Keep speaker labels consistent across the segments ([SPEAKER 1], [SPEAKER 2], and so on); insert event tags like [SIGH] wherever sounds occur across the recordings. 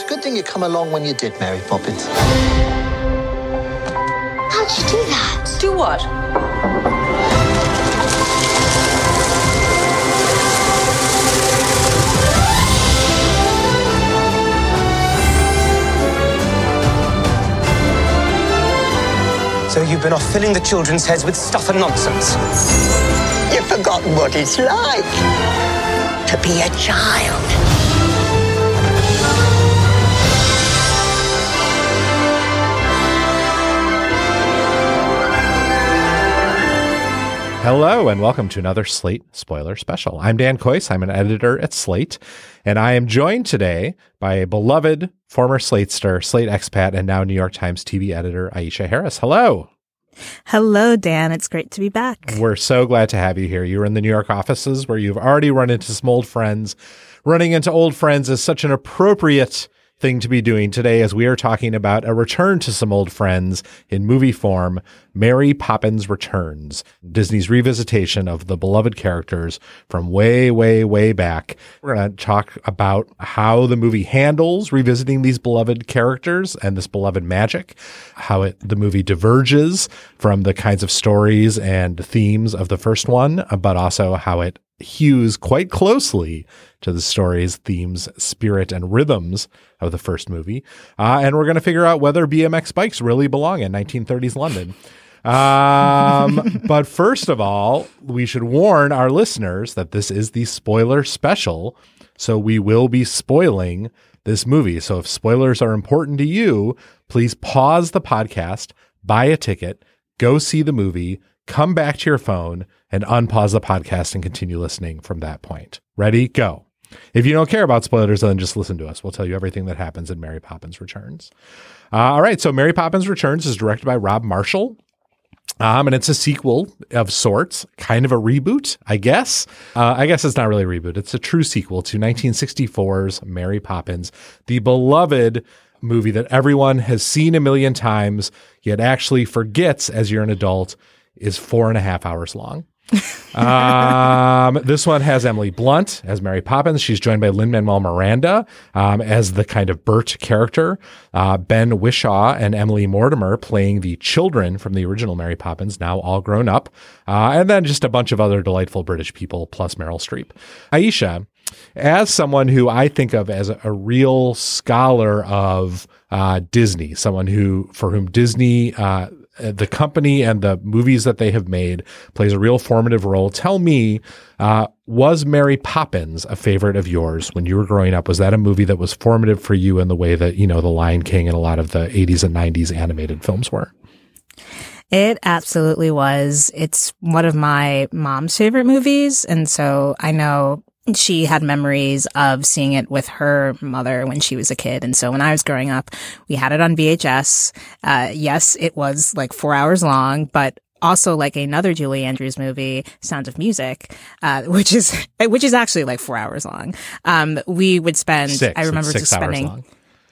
[SPEAKER 1] It's a good thing you come along when you did, Mary Poppins.
[SPEAKER 2] How'd you do that?
[SPEAKER 3] Do what?
[SPEAKER 1] So you've been off filling the children's heads with stuff and nonsense.
[SPEAKER 2] You've forgotten what it's like to be a child.
[SPEAKER 4] Hello, and welcome to another Slate spoiler special. I'm Dan Kois. I'm an editor at Slate, and I am joined today by a beloved former Slate star, Slate expat, and now New York Times TV editor, Aisha Harris. Hello.
[SPEAKER 5] Hello, Dan. It's great to be back.
[SPEAKER 4] We're so glad to have you here. You were in the New York offices where you've already run into some old friends. Running into old friends is such an appropriate thing to be doing today as we are talking about a return to some old friends in movie form Mary Poppins Returns, Disney's revisitation of the beloved characters from way, way, way back. We're going to talk about how the movie handles revisiting these beloved characters and this beloved magic, how it, the movie diverges from the kinds of stories and themes of the first one, but also how it hews quite closely to the stories, themes, spirit, and rhythms of the first movie. Uh, and we're going to figure out whether BMX bikes really belong in 1930s London. Um, [LAUGHS] but first of all, we should warn our listeners that this is the spoiler special. So we will be spoiling this movie. So if spoilers are important to you, please pause the podcast, buy a ticket, go see the movie, come back to your phone and unpause the podcast and continue listening from that point. Ready? Go. If you don't care about spoilers, then just listen to us. We'll tell you everything that happens in Mary Poppins Returns. Uh, all right. So Mary Poppins Returns is directed by Rob Marshall. Um, and it's a sequel of sorts, kind of a reboot, I guess. Uh, I guess it's not really a reboot. It's a true sequel to 1964's Mary Poppins, the beloved movie that everyone has seen a million times, yet actually forgets as you're an adult is four and a half hours long. Um, this one has Emily Blunt as Mary Poppins. She's joined by Lin Manuel Miranda um, as the kind of Bert character. Uh, ben Whishaw and Emily Mortimer playing the children from the original Mary Poppins, now all grown up, uh, and then just a bunch of other delightful British people plus Meryl Streep. Aisha, as someone who I think of as a, a real scholar of uh, Disney, someone who for whom Disney uh, the company and the movies that they have made plays a real formative role. Tell me, uh, was Mary Poppins a favorite of yours when you were growing up? Was that a movie that was formative for you in the way that, you know, The Lion King and a lot of the 80s and 90s animated films were?
[SPEAKER 5] It absolutely was. It's one of my mom's favorite movies. And so I know she had memories of seeing it with her mother when she was a kid. And so when I was growing up, we had it on VHS. Uh, yes, it was like four hours long, but also like another Julie Andrews movie, Sound of Music, uh, which is, [LAUGHS] which is actually like four hours long. Um, we would spend,
[SPEAKER 4] Six.
[SPEAKER 5] I remember just spending.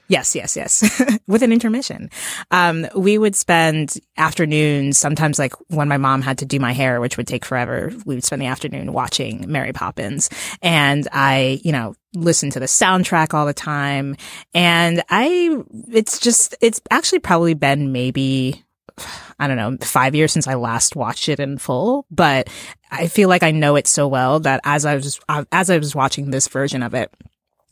[SPEAKER 5] Yes, yes, yes. [LAUGHS] With an intermission. Um, we would spend afternoons, sometimes like when my mom had to do my hair, which would take forever, we would spend the afternoon watching Mary Poppins. And I, you know, listen to the soundtrack all the time. And I, it's just, it's actually probably been maybe I don't know, five years since I last watched it in full, but I feel like I know it so well that as I was, as I was watching this version of it,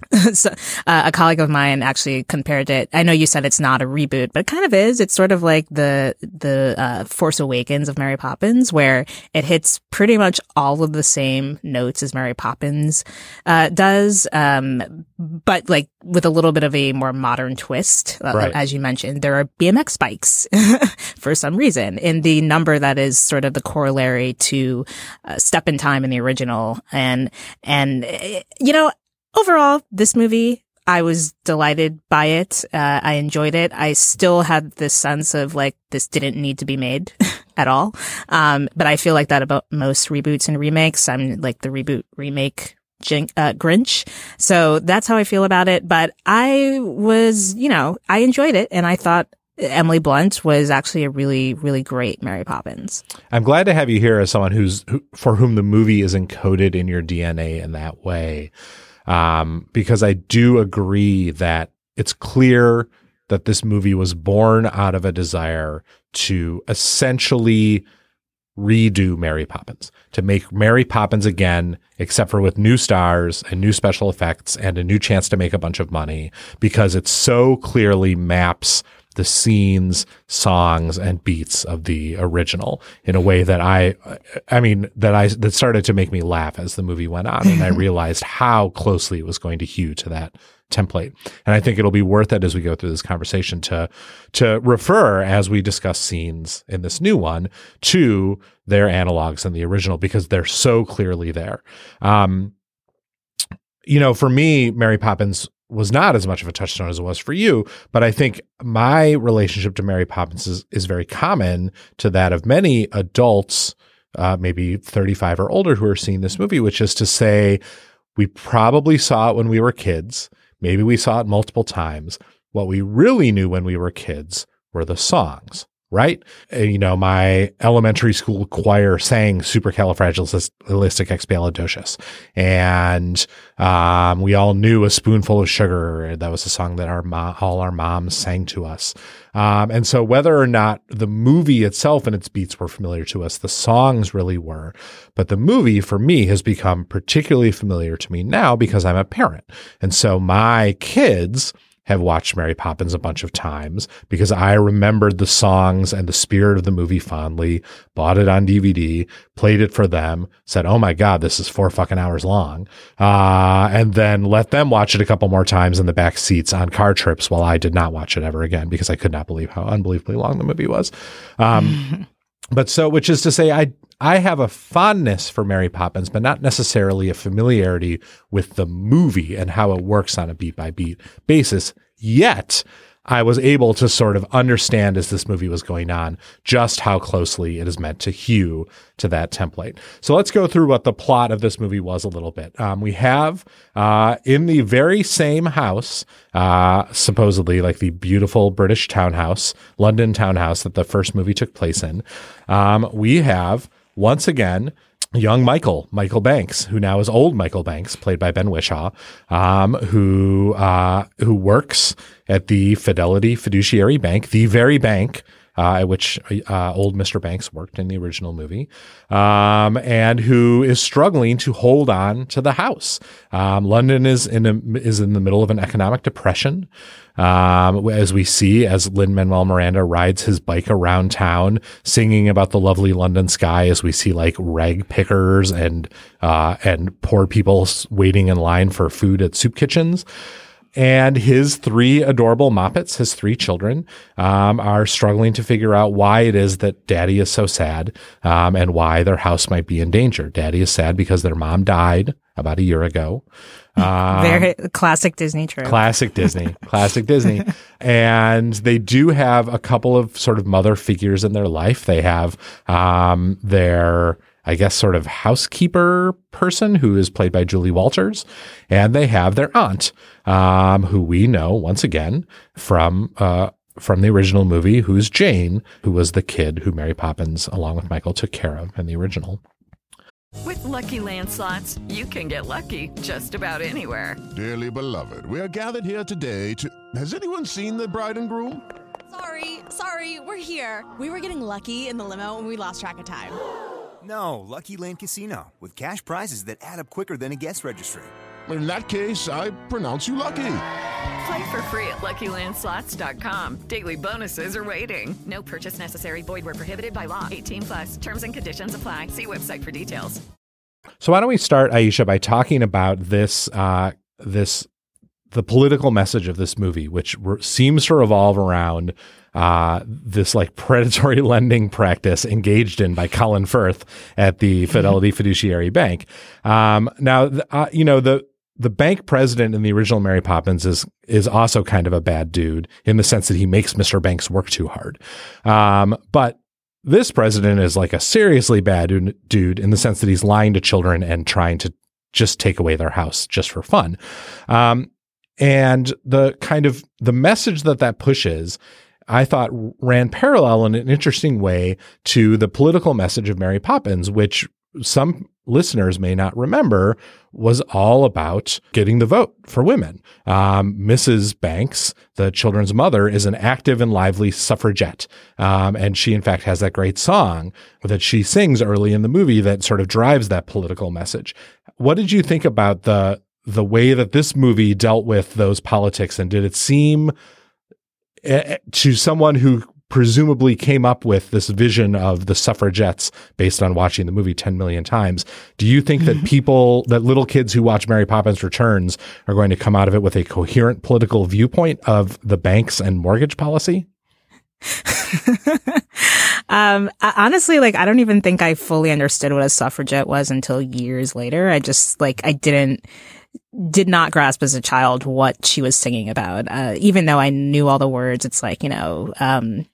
[SPEAKER 5] [LAUGHS] so, uh, a colleague of mine actually compared it. I know you said it's not a reboot, but it kind of is. It's sort of like the the uh, Force Awakens of Mary Poppins, where it hits pretty much all of the same notes as Mary Poppins uh, does, um, but like with a little bit of a more modern twist. Uh,
[SPEAKER 4] Right.
[SPEAKER 5] As you mentioned, there are BMX bikes [LAUGHS] for some reason in the number that is sort of the corollary to uh, Step in Time in the original, and and eh, you know overall, this movie, I was delighted by it. Uh, I enjoyed it. I still had this sense of like, this didn't need to be made [LAUGHS] at all. Um, but I feel like that about most reboots and remakes. I'm like the reboot remake uh, Grinch. So that's how I feel about it. But I was, you know, I enjoyed it and I thought Emily Blunt was actually a really, really great Mary Poppins.
[SPEAKER 4] I'm glad to have you here as someone who's who, for whom the movie is encoded in your DNA in that way, um, because I do agree that it's clear that this movie was born out of a desire to essentially redo Mary Poppins, to make Mary Poppins again, except for with new stars and new special effects and a new chance to make a bunch of money, because it so clearly maps the scenes, songs, and beats of the original in a way that I, I mean, that I, that started to make me laugh as the movie went on. And I [LAUGHS] realized how closely it was going to hew to that template. And I think it'll be worth it as we go through this conversation to, to refer as we discuss scenes in this new one to their analogs in the original because they're so clearly there. Um, you know, for me, Mary Poppins was not as much of a touchstone as it was for you, but I think my relationship to Mary Poppins is, is very common to that of many adults, uh, maybe 35 or older, who are seeing this movie, which is to say, we probably saw it when we were kids. Maybe we saw it multiple times. What we really knew when we were kids were the songs right? You know, my elementary school choir sang supercalifragilisticexpialidocious. And um, we all knew a spoonful of sugar. That was a song that our mo- all our moms sang to us. Um, and so whether or not the movie itself and its beats were familiar to us, the songs really were. But the movie for me has become particularly familiar to me now because I'm a parent. And so my kids have watched Mary Poppins a bunch of times because I remembered the songs and the spirit of the movie fondly, bought it on DVD, played it for them, said, Oh my God, this is four fucking hours long. Uh, and then let them watch it a couple more times in the back seats on car trips while I did not watch it ever again because I could not believe how unbelievably long the movie was. Um, [LAUGHS] but so, which is to say, I, I have a fondness for Mary Poppins, but not necessarily a familiarity with the movie and how it works on a beat by beat basis. Yet I was able to sort of understand as this movie was going on just how closely it is meant to hew to that template. So let's go through what the plot of this movie was a little bit. Um, we have uh, in the very same house, uh, supposedly like the beautiful British townhouse, London townhouse that the first movie took place in, um, we have once again, young Michael, Michael Banks, who now is old Michael Banks, played by Ben Whishaw, um, who uh, who works at the Fidelity Fiduciary Bank, the very bank uh, at which uh, old Mr. Banks worked in the original movie, um, and who is struggling to hold on to the house. Um, London is in a, is in the middle of an economic depression. Um, as we see as Lin Manuel Miranda rides his bike around town, singing about the lovely London sky, as we see like rag pickers and uh, and poor people waiting in line for food at soup kitchens and his three adorable moppets, his three children, um, are struggling to figure out why it is that daddy is so sad um, and why their house might be in danger. Daddy is sad because their mom died about a year ago. [LAUGHS]
[SPEAKER 5] Um, Very classic Disney trope.
[SPEAKER 4] Classic Disney, [LAUGHS] classic Disney. And they do have a couple of sort of mother figures in their life. They have um, their I guess, sort of housekeeper person who is played by Julie Walters. And they have their aunt, um, who we know once again from, uh, from the original movie, who's Jane, who was the kid who Mary Poppins, along with Michael, took care of in the original.
[SPEAKER 6] With Lucky Land slots, you can get lucky just about anywhere.
[SPEAKER 7] Dearly beloved, we are gathered here today to. Has anyone seen the bride and groom?
[SPEAKER 8] Sorry, sorry, we're here. We were getting lucky in the limo and we lost track of time.
[SPEAKER 9] No, Lucky Land Casino, with cash prizes that add up quicker than a guest registry.
[SPEAKER 7] In that case, I pronounce you lucky.
[SPEAKER 6] Play for free at LuckyLandSlots.com. Daily bonuses are waiting. No purchase necessary. Void where prohibited by law. 18 plus. Terms and conditions apply. See website for details.
[SPEAKER 4] So why don't we start, Aisha, by talking about this, uh, this, the political message of this movie, which re- seems to revolve around uh, this like predatory [LAUGHS] lending practice engaged in by Colin Firth at the Fidelity Fiduciary Bank. Um, now, uh, you know the the bank president in the original Mary Poppins is is also kind of a bad dude in the sense that he makes Mr. Banks work too hard. Um, but this president is like a seriously bad dude- dude in the sense that he's lying to children and trying to just take away their house just for fun. Um, and the kind of the message that that pushes I thought ran parallel in an interesting way to the political message of Mary Poppins, which some listeners may not remember was all about getting the vote for women. Um, Mrs. Banks, the children's mother, is an active and lively suffragette. Um, and she, in fact, has that great song that she sings early in the movie that sort of drives that political message. What did you think about the the way that this movie dealt with those politics and did it seem eh, to someone who presumably came up with this vision of the suffragettes based on watching the movie 10 million times. Do you think that [LAUGHS] people, that little kids who watch Mary Poppins Returns are going to come out of it with a coherent political viewpoint of the banks and mortgage policy? [LAUGHS]
[SPEAKER 5] um, honestly, like, I don't even think I fully understood what a suffragette was until years later. I just, like, I didn't, did not grasp as a child what she was singing about. Uh, even though I knew all the words, it's like, you know, um,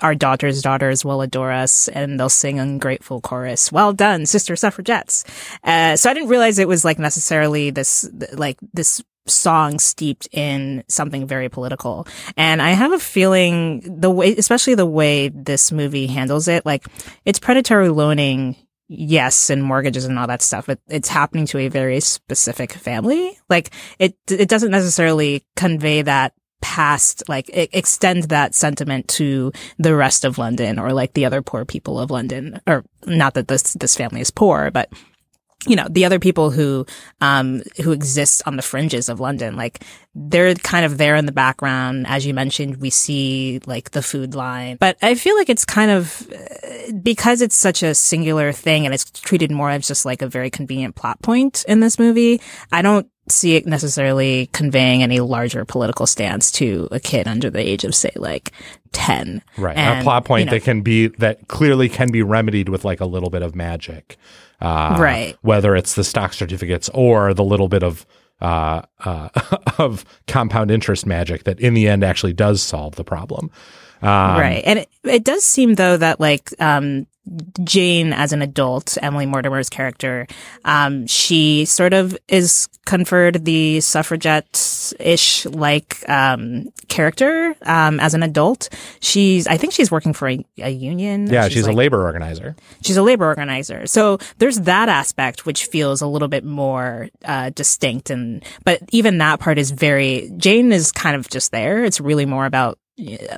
[SPEAKER 5] our daughter's daughters will adore us and they'll sing ungrateful chorus. Well done, sister suffragettes. Uh, so I didn't realize it was like necessarily this, like this song steeped in something very political. And I have a feeling the way, especially the way this movie handles it, like it's predatory loaning. Yes, and mortgages and all that stuff, it's happening to a very specific family. Like it, it doesn't necessarily convey that past, like extend that sentiment to the rest of London or like the other poor people of London, or not that this this family is poor, but you know the other people who um who exist on the fringes of London like they're kind of there in the background. As you mentioned we see like the food line. But I feel like it's kind of uh, because it's such a singular thing and it's treated more as just like a very convenient plot point in this movie I don't see it necessarily conveying any larger political stance to a kid under the age of say like 10
[SPEAKER 4] Right.
[SPEAKER 5] And,
[SPEAKER 4] a plot point
[SPEAKER 5] you know,
[SPEAKER 4] that can be, that clearly can be remedied with like a little bit of magic. Uh,
[SPEAKER 5] Right.
[SPEAKER 4] Whether it's the stock certificates or the little bit of, uh, uh, [LAUGHS] of compound interest magic that in the end actually does solve the problem. Um,
[SPEAKER 5] right. And it, it does seem though that like um Jane as an adult, Emily Mortimer's character, um, she sort of is conferred the suffragette-ish like um character um as an adult. She's I think she's working for a, a union.
[SPEAKER 4] Yeah. She's, a
[SPEAKER 5] like-
[SPEAKER 4] labor organizer.
[SPEAKER 5] she's a labor organizer. So there's that aspect which feels a little bit more uh, distinct, and but even that part is very. Jane is kind of just there. It's really more about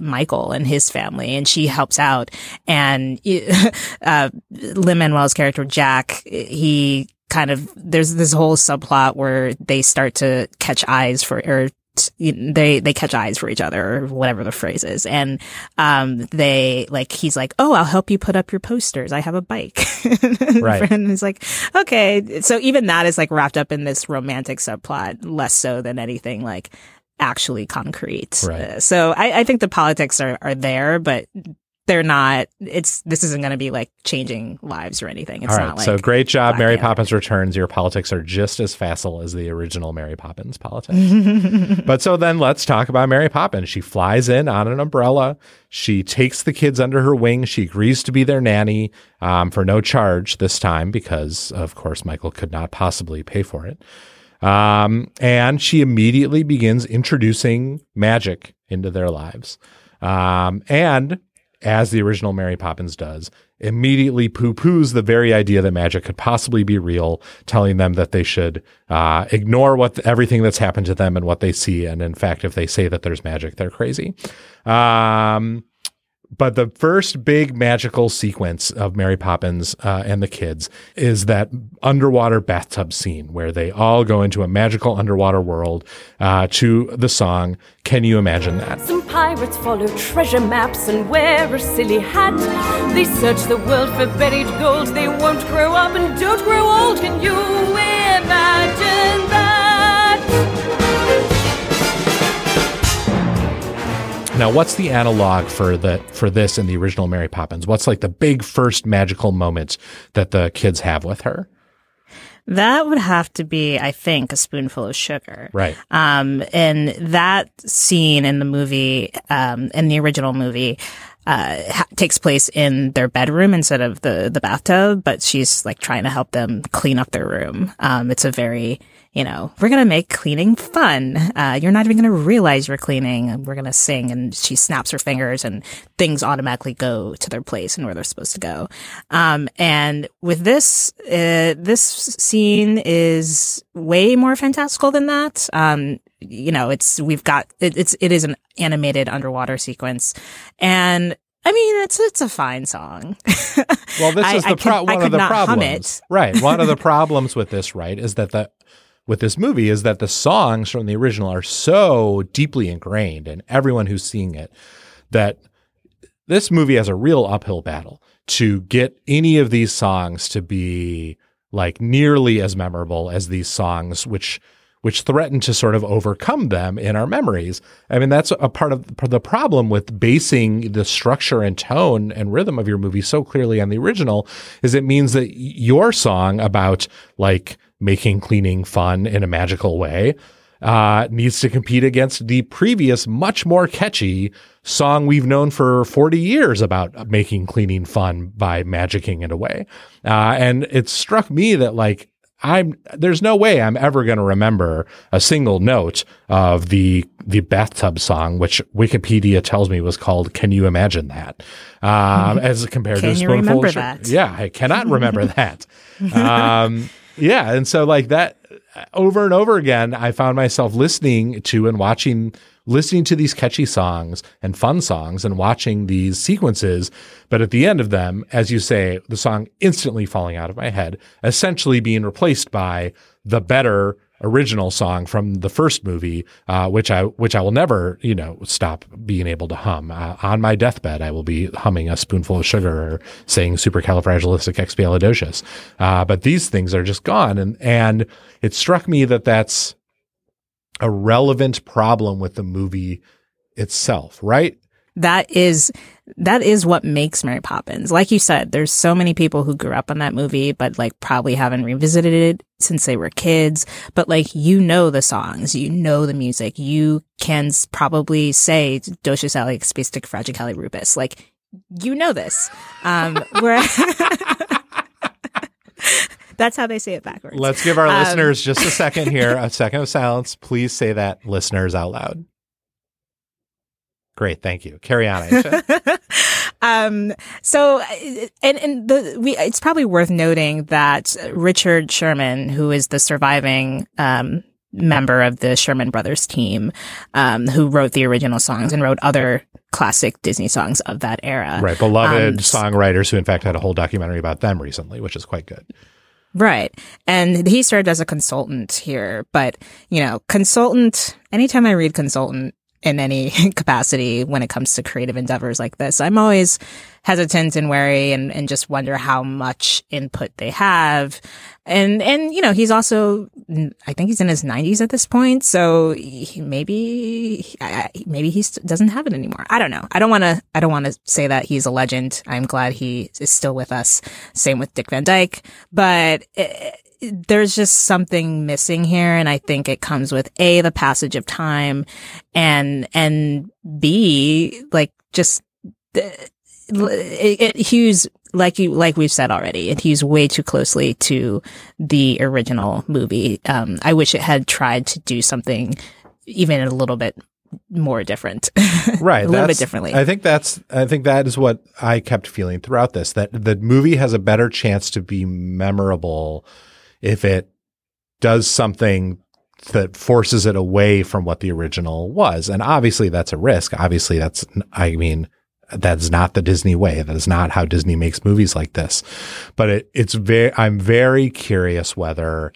[SPEAKER 5] Michael and his family, and she helps out. And [LAUGHS] uh, Lin Manuel's character Jack, he kind of there's this whole subplot where they start to catch eyes for or they they catch eyes for each other or whatever the phrase is and um they like he's like oh i'll help you put up your posters i have a bike [LAUGHS]
[SPEAKER 4] Right.
[SPEAKER 5] and he's like okay so even that is like wrapped up in this romantic subplot less so than anything like actually concrete
[SPEAKER 4] Right.
[SPEAKER 5] Uh, so I, I think the politics are are there but they're not it's this isn't going to be like changing lives or anything it's
[SPEAKER 4] All right.
[SPEAKER 5] not like
[SPEAKER 4] so great job. Mary. Poppins Returns. Your politics are just as facile as the original Mary Poppins politics. [LAUGHS] but so then let's talk about Mary Poppins. She flies in on an umbrella. She takes the kids under her wing. She agrees to be their nanny um, for no charge this time because, of course, Michael could not possibly pay for it. Um, and she immediately begins introducing magic into their lives. Um, and as the original Mary Poppins does, immediately poo poos the very idea that magic could possibly be real, telling them that they should uh, ignore what everything that's happened to them and what they see. And in fact, if they say that there's magic, they're crazy. Um, but the first big magical sequence of Mary Poppins uh, and the kids is that underwater bathtub scene where they all go into a magical underwater world uh, to the song Can You Imagine That?
[SPEAKER 3] Some pirates follow treasure maps and wear a silly hat. They search the world for buried gold. They won't grow up and don't grow old. Can you imagine
[SPEAKER 4] Now, what's the analog for the for this in the original Mary Poppins? What's like the big first magical moment that the kids have with her?
[SPEAKER 5] That would have to be, I think, a spoonful of sugar.
[SPEAKER 4] Right.
[SPEAKER 5] Um, and that scene in the movie, um, in the original movie, uh, ha- takes place in their bedroom instead of the, the bathtub, but she's like trying to help them clean up their room. Um, it's a very, you know, we're to make cleaning fun. Uh, you're not even to realize you're cleaning. And we're to sing and she snaps her fingers and things automatically go to their place and where they're supposed to go. Um, and with this, uh, this scene is way more fantastical than that. Um, you know, it's, we've got, it, it's, it is an animated underwater sequence and I mean, it's it's a fine song. [LAUGHS]
[SPEAKER 4] Well, this
[SPEAKER 5] I-
[SPEAKER 4] is the
[SPEAKER 5] could-
[SPEAKER 4] pro- one of the
[SPEAKER 5] not hum
[SPEAKER 4] problems,
[SPEAKER 5] it.
[SPEAKER 4] right? One of the [LAUGHS] problems with this, right, is that the with this movie is that the songs from the original are so deeply ingrained in everyone who's seeing it that this movie has a real uphill battle to get any of these songs to be like nearly as memorable as these songs, which which threaten to sort of overcome them in our memories. I mean, that's a part of the problem with basing the structure and tone and rhythm of your movie so clearly on the original is it means that your song about like making cleaning fun in a magical way uh, needs to compete against the previous, much more catchy song we've known for 40 years about making cleaning fun by magicking it away. Uh, and it struck me that like, I'm there's no way I'm ever going to remember a single note of the the bathtub song, which Wikipedia tells me was called "Can You Imagine That?" Um, as compared to
[SPEAKER 5] Can
[SPEAKER 4] a
[SPEAKER 5] you
[SPEAKER 4] spoonful
[SPEAKER 5] remember that?
[SPEAKER 4] Yeah, I cannot remember [LAUGHS] that. Um, yeah, and so like that over and over again, I found myself listening to and watching, listening to these catchy songs and fun songs and watching these sequences. But at the end of them, as you say, the song instantly falling out of my head, essentially being replaced by the better original song from the first movie, uh, which I which I will never, you know, stop being able to hum. Uh, on my deathbed, I will be humming a spoonful of sugar or saying supercalifragilisticexpialidocious. Uh, but these things are just gone, and and it struck me that that's a relevant problem with the movie itself, right?
[SPEAKER 5] That is that is what makes Mary Poppins. Like you said, there's so many people who grew up on that movie, but like probably haven't revisited it since they were kids. But like you know the songs, you know the music, you can probably say Docious Alex Spastic Fragicali Rubus. Like you know this. Um, [LAUGHS] where [LAUGHS] that's how they say it backwards.
[SPEAKER 4] Let's give our
[SPEAKER 5] Um,
[SPEAKER 4] listeners just a second here, [LAUGHS] a second of silence. Please say that, listeners, out loud. Great, thank you. Carry on, [LAUGHS]
[SPEAKER 5] um so and and the we it's probably worth noting that Richard Sherman who is the surviving um member of the Sherman Brothers team um who wrote the original songs and wrote other classic Disney songs of that era
[SPEAKER 4] right, beloved
[SPEAKER 5] Um,
[SPEAKER 4] songwriters who, in fact, had a whole documentary about them recently, which is quite good.
[SPEAKER 5] Right. And he served as a consultant here, but you know, consultant, anytime I read consultant in any [LAUGHS] capacity when it comes to creative endeavors like this, I'm always hesitant and wary and, and just wonder how much input they have. And, and, you know, he's also, I think he's in his nineties at this point. So he, maybe, maybe he doesn't have it anymore. I don't know. I don't want to, I don't want to say that he's a legend. I'm glad he is still with us. Same with Dick Van Dyke, but eh, there's just something missing here. And I think it comes with A, the passage of time and, and B, like just, it, it hews like you like we've said already it hews way too closely to the original movie um i wish it had tried to do something even a little bit more different [LAUGHS]
[SPEAKER 4] right
[SPEAKER 5] a little bit differently
[SPEAKER 4] i think that's i think that is what i kept feeling throughout this that the movie has a better chance to be memorable if it does something that forces it away from what the original was. And obviously that's a risk. Obviously that's i mean that's not the disney way. That is not how disney makes movies like this. But it, it's very i'm very curious whether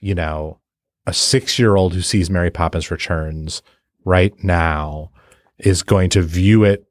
[SPEAKER 4] you know a six year old who sees mary poppins returns right now is going to view it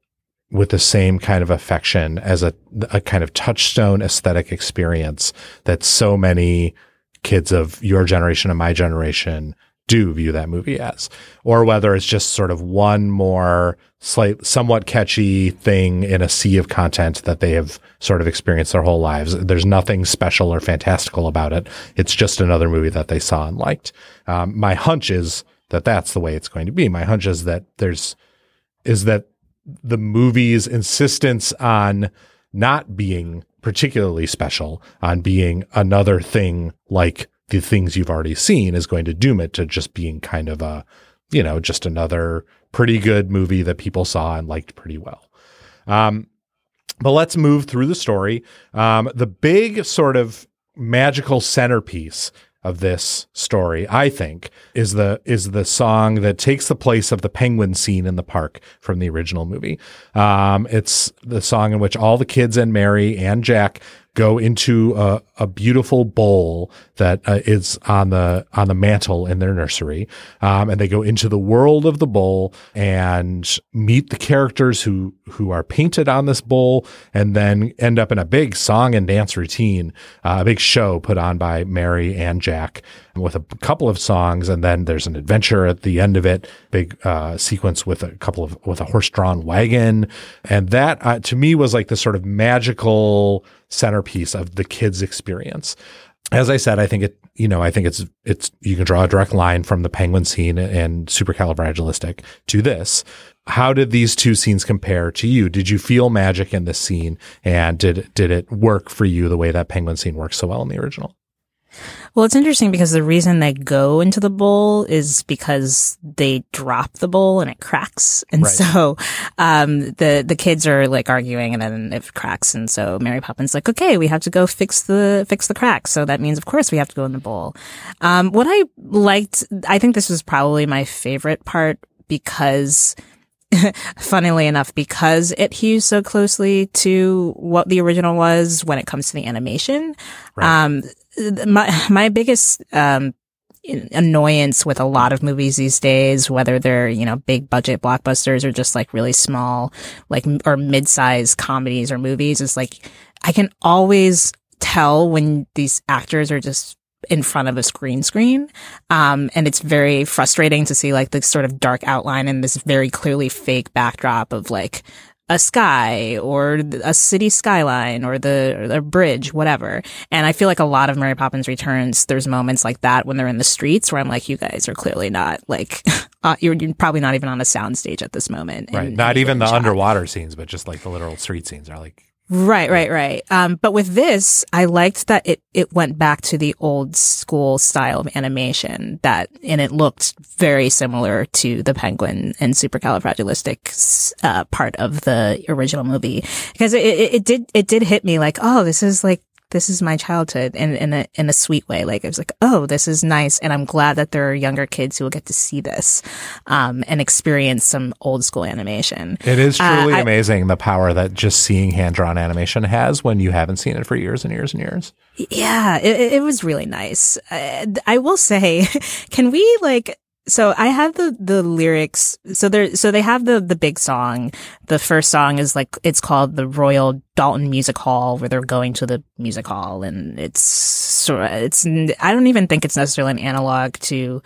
[SPEAKER 4] with the same kind of affection as a, a kind of touchstone aesthetic experience that so many kids of your generation and my generation do view that movie as, or whether it's just sort of one more slight, somewhat catchy thing in a sea of content that they have sort of experienced their whole lives. There's nothing special or fantastical about it. It's just another movie that they saw and liked. Um, my hunch is that that's the way it's going to be. My hunch is that there's, is that the movie's insistence on not being particularly special, on being another thing like the things you've already seen is going to doom it to just being kind of a, you know, just another pretty good movie that people saw and liked pretty well. Um, but let's move through the story. Um, the big sort of magical centerpiece of this story, I think, is the is the song that takes the place of the penguin scene in the park from the original movie. Um, it's the song in which all the kids and Mary and Jack go into a, a beautiful bowl that uh, is on the on the mantle in their nursery, um, and they go into the world of the bowl and meet the characters who who are painted on this bowl, and then end up in a big song and dance routine, uh, a big show put on by Mary and Jack with a couple of songs, and then there's an adventure at the end of it, big uh, sequence with a couple of with a horse drawn wagon, and that uh, to me was like the sort of magical centerpiece of the kids' experience. As I said, I think it, you know, I think it's, it's, you can draw a direct line from the penguin scene and supercalifragilistic to this. How did these two scenes compare to you? Did you feel magic in this scene? And did, did it work for you the way that penguin scene works so well in the original?
[SPEAKER 5] Well, it's interesting because the reason they go into the bowl is because they drop the bowl and it cracks. And
[SPEAKER 4] Right.
[SPEAKER 5] so, um, the, the kids are like arguing and then it cracks. And so Mary Poppins like, okay, we have to go fix the, fix the cracks. So that means, of course, we have to go in the bowl. Um, what I liked, I think this was probably my favorite part because [LAUGHS] funnily enough, because it hews so closely to what the original was when it comes to the animation. Um, th- my, my biggest, um, annoyance with a lot of movies these days, whether they're, you know, big budget blockbusters or just like really small, like, or mid-sized comedies or movies is like, I can always tell when these actors are just in front of a screen screen. Um, and it's very frustrating to see like the sort of dark outline and this very clearly fake backdrop of like a sky or a city skyline or the or a bridge, whatever. And I feel like a lot of Mary Poppins Returns, there's moments like that when they're in the streets where I'm like, you guys are clearly not like, [LAUGHS] uh, you're, you're probably not even on a soundstage at this moment.
[SPEAKER 4] Right.
[SPEAKER 5] in
[SPEAKER 4] Not even the
[SPEAKER 5] shot.
[SPEAKER 4] underwater scenes, but just like the literal street scenes are like,
[SPEAKER 5] Right, right, right. Um, but with this, I liked that it, it went back to the old school style of animation that, and it looked very similar to the penguin and supercalifragilistic, uh, part of the original movie. Because it, it, it did, it did hit me like, oh, this is like, this is my childhood in, in a, in a sweet way. Like, it was like, oh, this is nice. And I'm glad that there are younger kids who will get to see this, um, and experience some old school animation.
[SPEAKER 4] it is
[SPEAKER 5] Uh,
[SPEAKER 4] truly
[SPEAKER 5] I-
[SPEAKER 4] amazing the power that just seeing hand drawn animation has when you haven't seen it for years and years and years.
[SPEAKER 5] Yeah, it, it was really nice. Uh, I will say, [LAUGHS] can we like, so I have the, the lyrics. So there, so they have the, the big song. The first song is like, it's called the Royal Doulton Music Hall where they're going to the music hall and it's sort of, it's, I don't even think it's necessarily an analog to,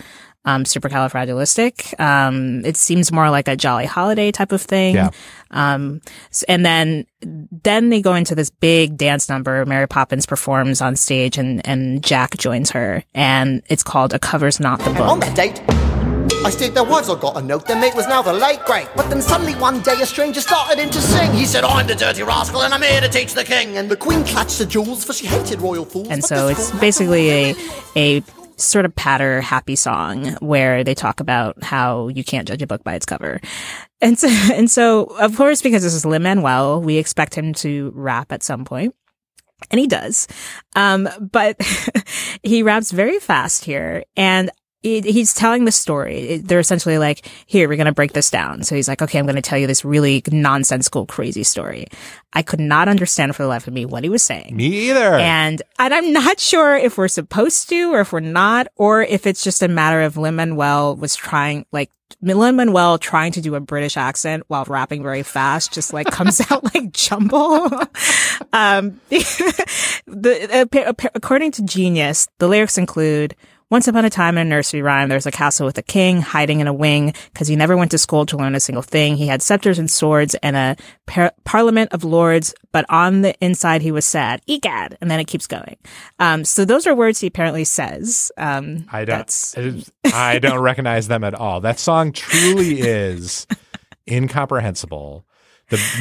[SPEAKER 5] um, supercalifragilistic. Um, it seems more like a jolly holiday type of thing.
[SPEAKER 4] Yeah.
[SPEAKER 5] Um, and then, then they go into this big dance number. Mary Poppins performs on stage and, and Jack joins her and it's called A Cover's Not the
[SPEAKER 10] On
[SPEAKER 5] Book.
[SPEAKER 10] that date, I stayed there once, I got a note, their mate was now the late great. But then suddenly one day a stranger started in to sing. He said, I'm the dirty rascal and I'm here to teach the king. And the queen clutched the jewels, for she hated royal fools.
[SPEAKER 5] And
[SPEAKER 10] But
[SPEAKER 5] so it's basically a, a sort of patter happy song where they talk about how you can't judge a book by its cover. And so, [LAUGHS] and so of course, because this is Lin Manuel, we expect him to rap at some point. And he does. Um, but [LAUGHS] he raps very fast here and it, he's telling the story. They're essentially like, here, we're going to break this down. So he's like, okay, I'm going to tell you this really nonsensical, crazy story. I could not understand for the life of me what he was saying.
[SPEAKER 4] Me either.
[SPEAKER 5] And, and I'm not sure if we're supposed to or if we're not, or if it's just a matter of Lin Manuel was trying, like, Lin Manuel trying to do a British accent while rapping very fast just like comes [LAUGHS] out like jumble. [LAUGHS] um, [LAUGHS] the, appa- appa- according to Genius, the lyrics include, Once upon a time in a nursery rhyme, there's a castle with a king hiding in a wing because he never went to school to learn a single thing. He had scepters and swords and a par- parliament of lords, but on the inside he was sad. Egad! And then it keeps going. Um, so those are words he apparently says. Um,
[SPEAKER 4] I don't. I don't [LAUGHS] recognize them at all. That song truly [LAUGHS] is incomprehensible.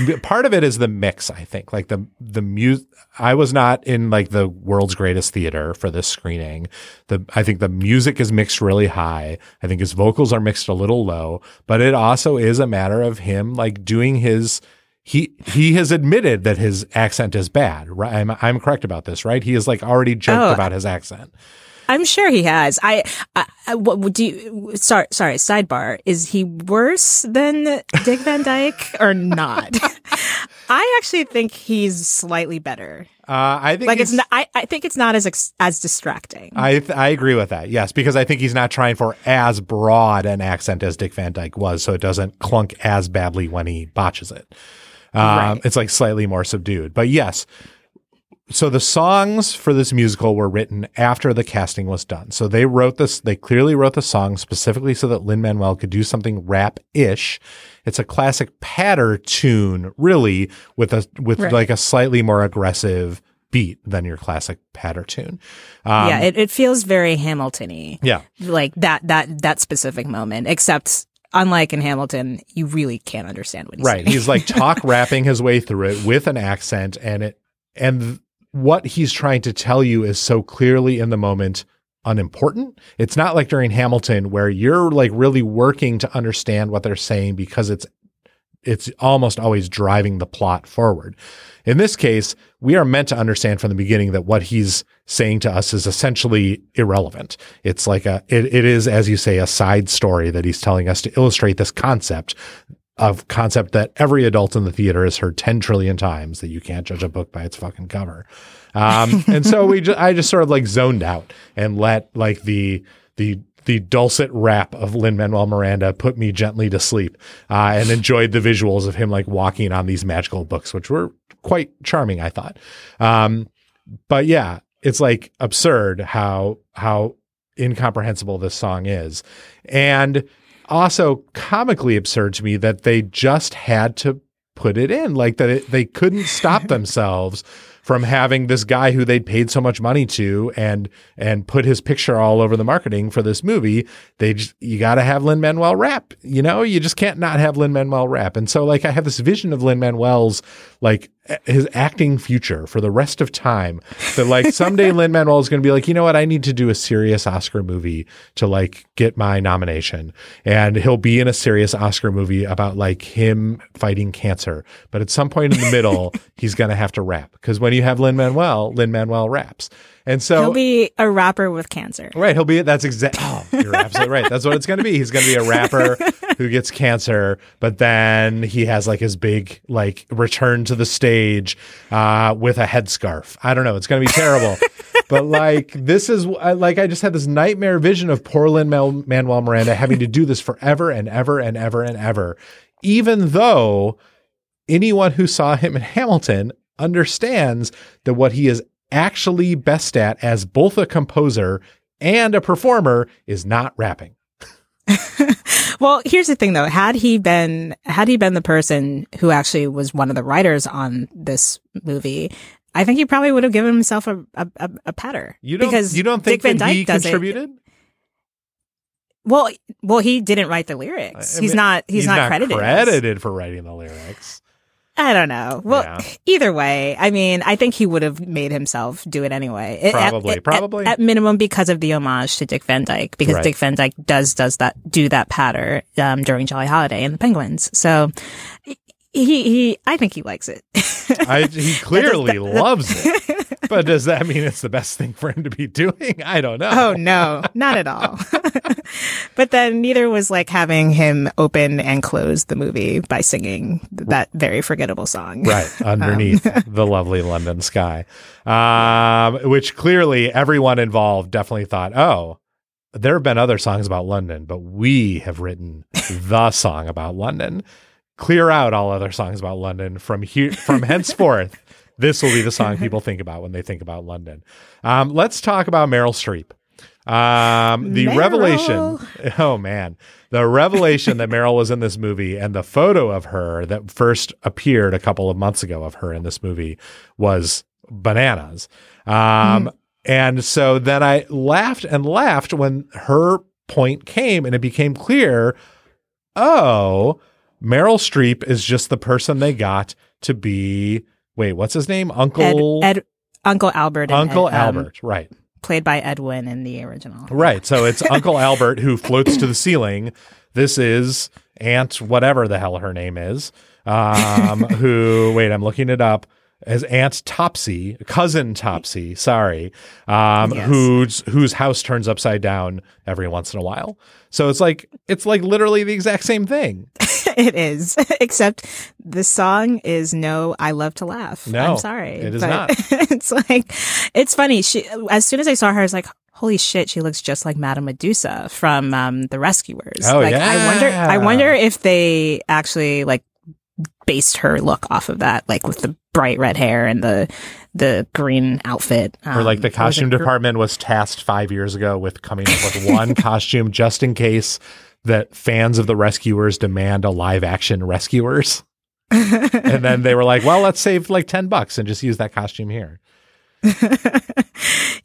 [SPEAKER 4] The part of it is the mix. I think like the the music. I was not in like the world's greatest theater for this screening. The I think the music is mixed really high. I think his vocals are mixed a little low, but it also is a matter of him like doing his he he has admitted that his accent is bad. Right? I'm I'm correct about this, right? He has like already joked
[SPEAKER 5] Oh.
[SPEAKER 4] about his accent.
[SPEAKER 5] I'm sure he has. I, I, I what do you, sorry, sorry, sidebar. Is he worse than Dick Van Dyke or not? [LAUGHS] I actually think he's slightly better.
[SPEAKER 4] Uh, I think
[SPEAKER 5] Like it's not, I, I think it's not as, ex- as distracting.
[SPEAKER 4] I th- I agree with that. Yes, because I think he's not trying for as broad an accent as Dick Van Dyke was, so it doesn't clunk as badly when he botches it. Um,
[SPEAKER 5] Right.
[SPEAKER 4] It's like slightly more subdued. But yes, so the songs for this musical were written after the casting was done. So they wrote this. They clearly wrote the song specifically so that Lin Manuel could do something rap ish. It's a classic patter tune, really, with a with
[SPEAKER 5] Right.
[SPEAKER 4] like a slightly more aggressive beat than your classic patter tune. Um,
[SPEAKER 5] yeah, it, it feels very Hamilton-y.
[SPEAKER 4] yeah.
[SPEAKER 5] Like that, that, that specific moment, except unlike in Hamilton, you really can't understand what he's
[SPEAKER 4] right
[SPEAKER 5] saying.
[SPEAKER 4] he's like [LAUGHS] talk rapping his way through it with an accent and it and what he's trying to tell you is so clearly in the moment unimportant it's not like during hamilton where you're like really working to understand what they're saying because it's it's almost always driving the plot forward. In this case, we are meant to understand from the beginning that what he's saying to us is essentially irrelevant. It's like a, it, it is, as you say, a side story that he's telling us to illustrate this concept of concept that every adult in the theater has heard 10 trillion times that you can't judge a book by its fucking cover. Um, [LAUGHS] and so we just, I just sort of like zoned out and let like the, the, the dulcet rap of Lin Manuel Miranda put me gently to sleep, uh, and enjoyed the visuals of him like walking on these magical books, which were quite charming, I thought. Um, but yeah, it's like absurd how how incomprehensible this song is, and also comically absurd to me that they just had to put it in, like that it, they couldn't stop [LAUGHS] themselves from having this guy who they'd paid so much money to and and put his picture all over the marketing for this movie. They just you got to have Lin Manuel rap. You know, you just can't not have Lin Manuel rap. And so like I have this vision of Lin Manuel's like his acting future for the rest of time. That like someday [LAUGHS] Lin Manuel is going to be like, you know what, I need to do a serious Oscar movie to like get my nomination, and he'll be in a serious Oscar movie about like him fighting cancer. But at some point in the middle, [LAUGHS] he's going to have to rap because when you have Lin Manuel, Lin Manuel raps, and so
[SPEAKER 5] He'll be a rapper with cancer.
[SPEAKER 4] Right, he'll be. That's exact. [LAUGHS] Oh, you're absolutely right. That's what it's going to be. He's going to be a rapper [LAUGHS] who gets cancer, but then he has like his big like return to the stage uh, with a headscarf. I don't know. It's going to be terrible. [LAUGHS] but like this is like I just had this nightmare vision of poor Lin Manuel Miranda having to do this forever and ever and ever and ever, even though anyone who saw him in Hamilton understands that what he is actually best at as both a composer and a performer is not rapping. [LAUGHS]
[SPEAKER 5] Well, here's the thing though. Had he been, had he been the person who actually was one of the writers on this movie, I think he probably would have given himself a, a, a, patter.
[SPEAKER 4] You don't
[SPEAKER 5] because
[SPEAKER 4] you don't think
[SPEAKER 5] Dick Van
[SPEAKER 4] that
[SPEAKER 5] Dyke
[SPEAKER 4] he
[SPEAKER 5] it.
[SPEAKER 4] contributed?
[SPEAKER 5] Well, well, he didn't write the lyrics.
[SPEAKER 4] I
[SPEAKER 5] he's not, he's, not, credited.
[SPEAKER 4] credited for writing the lyrics.
[SPEAKER 5] I don't know. Well,
[SPEAKER 4] Yeah.
[SPEAKER 5] either way, I mean, I think he would have made himself do it anyway.
[SPEAKER 4] Probably,
[SPEAKER 5] at,
[SPEAKER 4] probably.
[SPEAKER 5] At, at minimum, because of the homage to Dick Van Dyke, because
[SPEAKER 4] Right.
[SPEAKER 5] Dick Van Dyke does does that do that patter um, during Jolly Holiday and the Penguins. So he he, I think he likes it. [LAUGHS]
[SPEAKER 4] I, he clearly
[SPEAKER 5] that- that-
[SPEAKER 4] loves it. But does that mean it's the best thing for him to be doing? I don't know.
[SPEAKER 5] Oh no, not at all. [LAUGHS] but then neither was like having him open and close the movie by singing that very forgettable song.
[SPEAKER 4] right [LAUGHS] underneath [LAUGHS] the lovely London sky, um, which clearly everyone involved definitely thought, oh, there have been other songs about London, but we have written the song about London. Clear out all other songs about London from here from henceforth. This will be the song [LAUGHS] people think about when they think about London. Um, let's talk about Meryl Streep. Um, the
[SPEAKER 5] Meryl.
[SPEAKER 4] revelation. [LAUGHS] Oh man, the revelation that Meryl was in this movie and the photo of her that first appeared a couple of months ago of her in this movie was bananas. Um, and so then I laughed and laughed when her point came and it became clear. Oh, Meryl Streep is just the person they got to be. Wait, what's his name? Uncle
[SPEAKER 5] Ed, Uncle Albert.
[SPEAKER 4] Uncle
[SPEAKER 5] Ed, um,
[SPEAKER 4] Albert, right?
[SPEAKER 5] played by Ed Wynn in the original.
[SPEAKER 4] Right. So it's [LAUGHS] Uncle Albert who floats to the ceiling. This is Aunt whatever the hell her name is. Um, [LAUGHS] who wait, I'm looking it up. As Aunt Topsy, cousin Topsy, sorry, um,
[SPEAKER 5] Yes.
[SPEAKER 4] whose whose house turns upside down every once in a while. So it's like it's like literally the exact same thing. [LAUGHS] [LAUGHS]
[SPEAKER 5] it is, [LAUGHS] except the song is no. I love to laugh.
[SPEAKER 4] No,
[SPEAKER 5] I'm sorry,
[SPEAKER 4] it is not. [LAUGHS]
[SPEAKER 5] it's like it's funny. She as soon as I saw her, I was like, holy shit, she looks just like Madame Medusa from um, The Rescuers.
[SPEAKER 4] Oh,
[SPEAKER 5] like, I wonder. I wonder if they actually like based her look off of that, like with the bright red hair and the the green outfit.
[SPEAKER 4] or like
[SPEAKER 5] Um,
[SPEAKER 4] the costume
[SPEAKER 5] gr-
[SPEAKER 4] department was tasked five years ago with coming up with one costume just in case that fans of the rescuers demand a live action rescuers [LAUGHS] and then they were like well let's save like 10 bucks and just use that costume here [LAUGHS]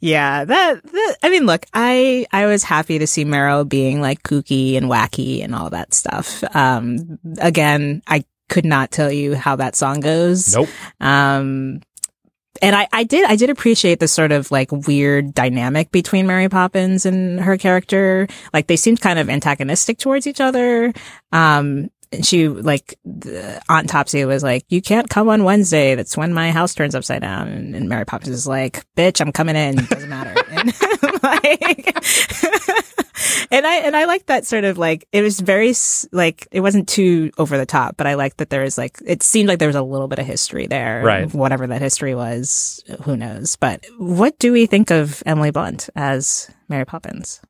[SPEAKER 5] yeah, that, that I mean, look, I I was happy to see Meryl being like kooky and wacky and all that stuff. Um, again, I could not tell you how that song goes.
[SPEAKER 4] nope
[SPEAKER 5] Um, and I, I did, I did appreciate the sort of like weird dynamic between Mary Poppins and her character. Like they seemed kind of antagonistic towards each other. Um, and she like Aunt Topsy was like, "You can't come on Wednesday. That's when my house turns upside down." And, and Mary Poppins is like, "Bitch, I'm coming in. Doesn't matter." And [LAUGHS] like, and I and I like that sort of like it was very like it wasn't too over the top, but I like that there was like it seemed like there was a little bit of history there,
[SPEAKER 4] Right.
[SPEAKER 5] Whatever that history was, who knows? But what do we think of Emily Blunt as Mary Poppins?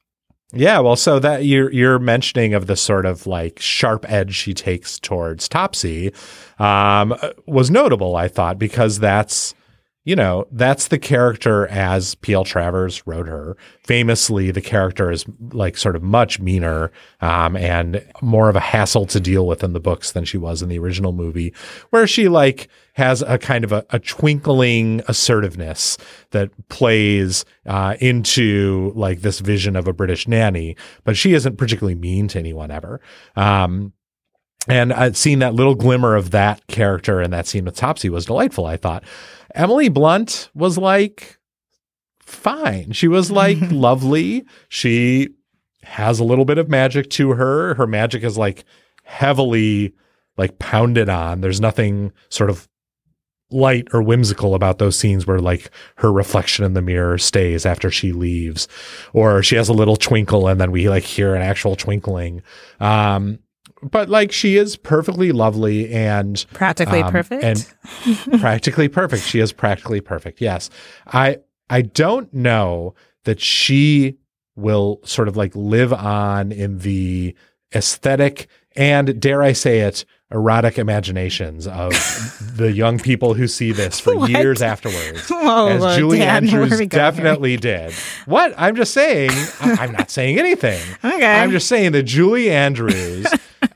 [SPEAKER 4] Yeah, well, so that you're you're mentioning of the sort of like sharp edge she takes towards Topsy um, was notable, I thought, because that's you know that's the character as P.L. Travers wrote her. Famously, the character is like sort of much meaner um, and more of a hassle to deal with in the books than she was in the original movie, where she like has a kind of a, a twinkling assertiveness that plays uh, into like this vision of a British nanny, but she isn't particularly mean to anyone ever. Um, and I'd seen that little glimmer of that character in that scene with Topsy was delightful. I thought Emily Blunt was like fine. She was like [LAUGHS] lovely. She has a little bit of magic to her. Her magic is like heavily like pounded on. There's nothing sort of light or whimsical about those scenes where like her reflection in the mirror stays after she leaves or she has a little twinkle and then we like hear an actual twinkling um but like she is perfectly lovely and
[SPEAKER 5] Practically
[SPEAKER 4] um,
[SPEAKER 5] perfect.
[SPEAKER 4] and [LAUGHS] practically perfect. She is practically perfect yes. I i don't know that she will sort of like live on in the aesthetic and dare i say it erotic imaginations of [LAUGHS] the young people who see this for
[SPEAKER 5] What?
[SPEAKER 4] years afterwards. [LAUGHS]
[SPEAKER 5] Whoa,
[SPEAKER 4] as julie
[SPEAKER 5] Dan,
[SPEAKER 4] andrews definitely did. What? I'm just saying I- i'm not saying anything.
[SPEAKER 5] Okay.
[SPEAKER 4] i'm just saying that julie andrews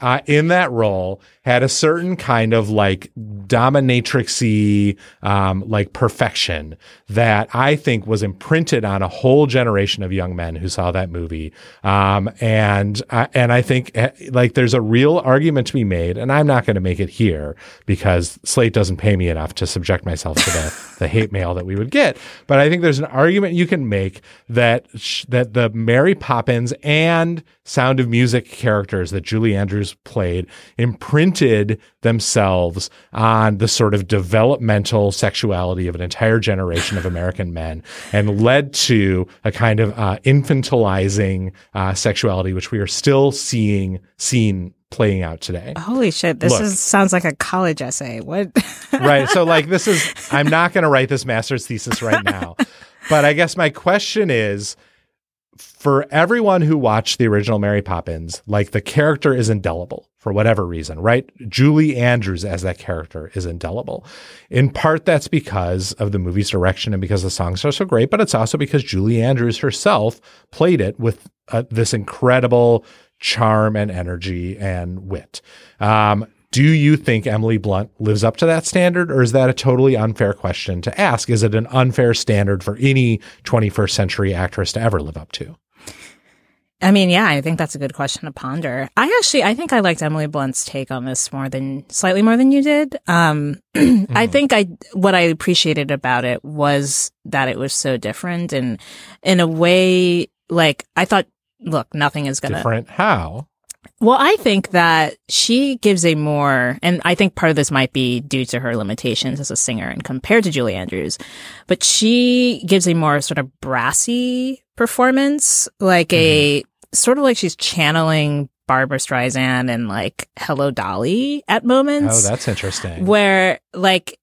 [SPEAKER 4] uh, in that role had a certain kind of like dominatrixy um, like perfection that I think was imprinted on a whole generation of young men who saw that movie. Um, and I, and I think eh, like there's a real argument to be made, and I'm not going to make it here because Slate doesn't pay me enough to subject myself to the, [LAUGHS] the hate mail that we would get. But I think there's an argument you can make that sh- that the Mary Poppins and Sound of Music characters that Julie Andrews played imprinted themselves on the sort of developmental sexuality of an entire generation of American men and led to a kind of uh, infantilizing uh, sexuality, which we are still seeing seen playing out today.
[SPEAKER 5] Holy shit! This
[SPEAKER 4] Look.
[SPEAKER 5] is sounds like a college essay. What? [LAUGHS]
[SPEAKER 4] right. So like this is I'm not going to write this master's thesis right now. [LAUGHS] But I guess my question is for everyone who watched the original Mary Poppins, like the character is indelible for whatever reason, right? Julie Andrews as that character is indelible. In part, that's because of the movie's direction and because the songs are so great, but it's also because Julie Andrews herself played it with uh, this incredible charm and energy and wit. Um, do you think Emily Blunt lives up to that standard, or is that a totally unfair question to ask? Is it an unfair standard for any 21st century actress to ever live up to?
[SPEAKER 5] I mean, yeah, I think that's a good question to ponder. I actually, I think I liked Emily Blunt's take on this more than, slightly more than you did. Um, [CLEARS THROAT] I think I, what I appreciated about it was that it was so different and in a way, like, I thought, look, nothing is gonna,
[SPEAKER 4] Different how?
[SPEAKER 5] well, I think that she gives a more, and I think part of this might be due to her limitations as a singer and compared to Julie Andrews, but she gives a more sort of brassy performance, like a sort of like she's channeling Barbra Streisand and like Hello Dolly at moments.
[SPEAKER 4] Oh, that's interesting.
[SPEAKER 5] where like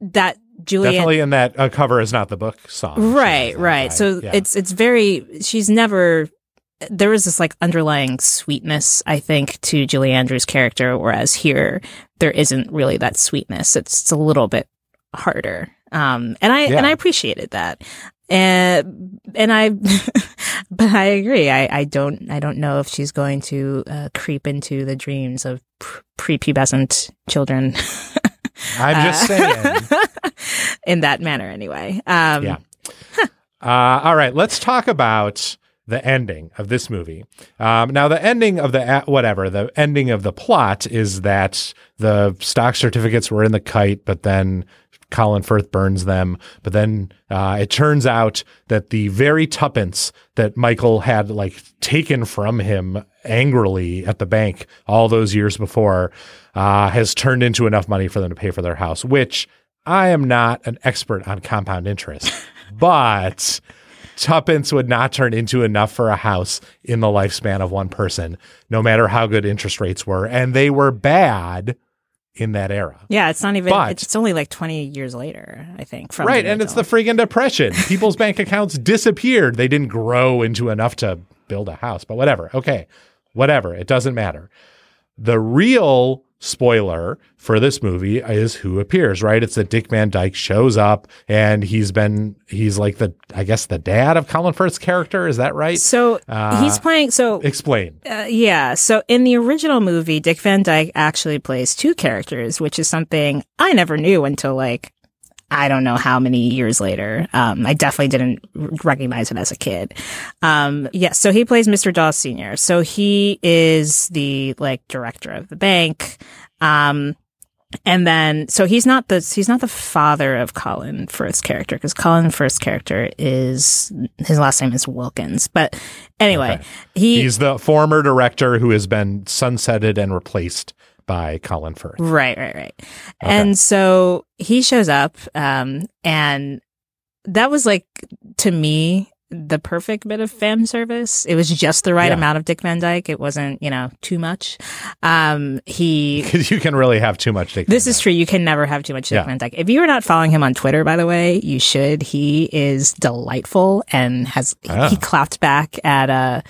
[SPEAKER 5] that Julie
[SPEAKER 4] Definitely in that uh, cover is not the book song.
[SPEAKER 5] right right so
[SPEAKER 4] Yeah.
[SPEAKER 5] it's it's very she's never there is this like underlying sweetness i think to julie andrews character whereas here there isn't really that sweetness it's, it's a little bit harder um and i
[SPEAKER 4] Yeah.
[SPEAKER 5] and i appreciated that and and i [LAUGHS] but i agree i i don't i don't know if she's going to uh, creep into the dreams of pr- prepubescent children [LAUGHS]
[SPEAKER 4] I'm just
[SPEAKER 5] Uh,
[SPEAKER 4] saying. [LAUGHS]
[SPEAKER 5] in that manner anyway um
[SPEAKER 4] Yeah. Uh, all right, let's talk about the ending of this movie. Um, now, the ending of the whatever the ending of the plot is that the stock certificates were in the kite, but then Colin Firth burns them. But then uh, it turns out that the very tuppence that Michael had like taken from him angrily at the bank all those years before uh, has turned into enough money for them to pay for their house, which I am not an expert on compound interest, [LAUGHS] but tuppence would not turn into enough for a house in the lifespan of one person, no matter how good interest rates were. And they were bad in that era.
[SPEAKER 5] Yeah, it's not even.
[SPEAKER 4] But-
[SPEAKER 5] it's only like twenty years later, I think. From
[SPEAKER 4] right. And it's the friggin' depression. [LAUGHS] People's bank accounts disappeared. They didn't grow into enough to build a house, but whatever. Okay. Whatever. It doesn't matter. The real spoiler for this movie is who appears, right? It's that Dick Van Dyke shows up and he's been, he's like the, I guess, the dad of Colin Firth's character. Is that right?
[SPEAKER 5] So
[SPEAKER 4] Uh,
[SPEAKER 5] he's playing. So
[SPEAKER 4] Explain.
[SPEAKER 5] uh, yeah. So in the original movie, Dick Van Dyke actually plays two characters, which is something I never knew until like I don't know how many years later. Um, I definitely didn't recognize it as a kid. Um, yes. so he plays Mr. Dawes Sr. So he is the like director of the bank. Um, and then, so he's not the he's not the father of Colin Firth's character because Colin Firth's character is his last name is Wilkins. But anyway,
[SPEAKER 4] Okay.
[SPEAKER 5] he
[SPEAKER 4] He's the former director who has been sunsetted and replaced by Colin Firth.
[SPEAKER 5] Right, right, right. And so he shows up, um, and that was like to me the perfect bit of fan service. It was just the right
[SPEAKER 4] Yeah.
[SPEAKER 5] amount of Dick Van Dyke. It wasn't, you know, too much. Um, he [LAUGHS]
[SPEAKER 4] Because you can really have too much. Dick
[SPEAKER 5] this is true. You can never have too much Dick
[SPEAKER 4] Yeah.
[SPEAKER 5] Van Dyke. If you are not following him on Twitter, by the way, you should. He is delightful and has
[SPEAKER 4] Ah.
[SPEAKER 5] he clapped back at uh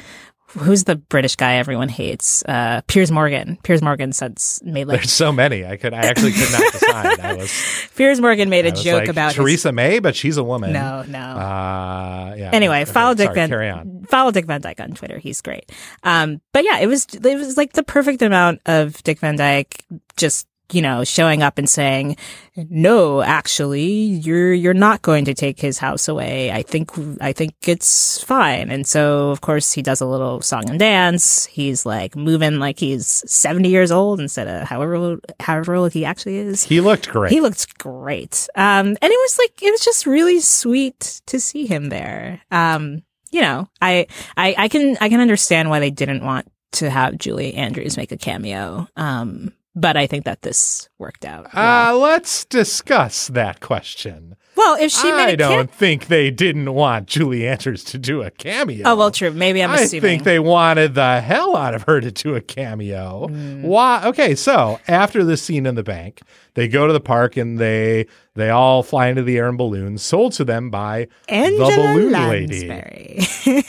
[SPEAKER 5] who's the British guy everyone hates? Uh Piers Morgan. Piers Morgan said made like
[SPEAKER 4] There's so many. I could. I actually could not decide. I was. [LAUGHS]
[SPEAKER 5] Piers Morgan made a joke
[SPEAKER 4] like,
[SPEAKER 5] about his-
[SPEAKER 4] Theresa May, but she's a woman.
[SPEAKER 5] No, no.
[SPEAKER 4] Uh, yeah.
[SPEAKER 5] anyway,
[SPEAKER 4] Okay,
[SPEAKER 5] follow Dick
[SPEAKER 4] sorry,
[SPEAKER 5] Van
[SPEAKER 4] Carry on.
[SPEAKER 5] follow Dick Van Dyke on Twitter. He's great. Um, but yeah, it was it was like the perfect amount of Dick Van Dyke just you know showing up and saying, "No, actually, you're you're not going to take his house away. I think I think it's fine." And so, of course, he does a little song and dance. He's like moving like he's seventy years old instead of however old, however old he actually is.
[SPEAKER 4] He looked great.
[SPEAKER 5] He looked great. Um, and it was like, it was just really sweet to see him there. Um, you know, I, I, I can, I can understand why they didn't want to have Julie Andrews make a cameo. Um, but I think that this worked out.
[SPEAKER 4] Uh, let's discuss that question.
[SPEAKER 5] Well, if she made
[SPEAKER 4] I don't
[SPEAKER 5] cam-
[SPEAKER 4] think they didn't want Julie Andrews to do a cameo.
[SPEAKER 5] Oh well, true. Maybe I'm
[SPEAKER 4] I
[SPEAKER 5] assuming.
[SPEAKER 4] I think they wanted the hell out of her to do a cameo.
[SPEAKER 5] Hmm.
[SPEAKER 4] Why? Okay, so after the scene in the bank, they go to the park and they they all fly into the air in balloons, sold to them by
[SPEAKER 5] Angela
[SPEAKER 4] the balloon lady,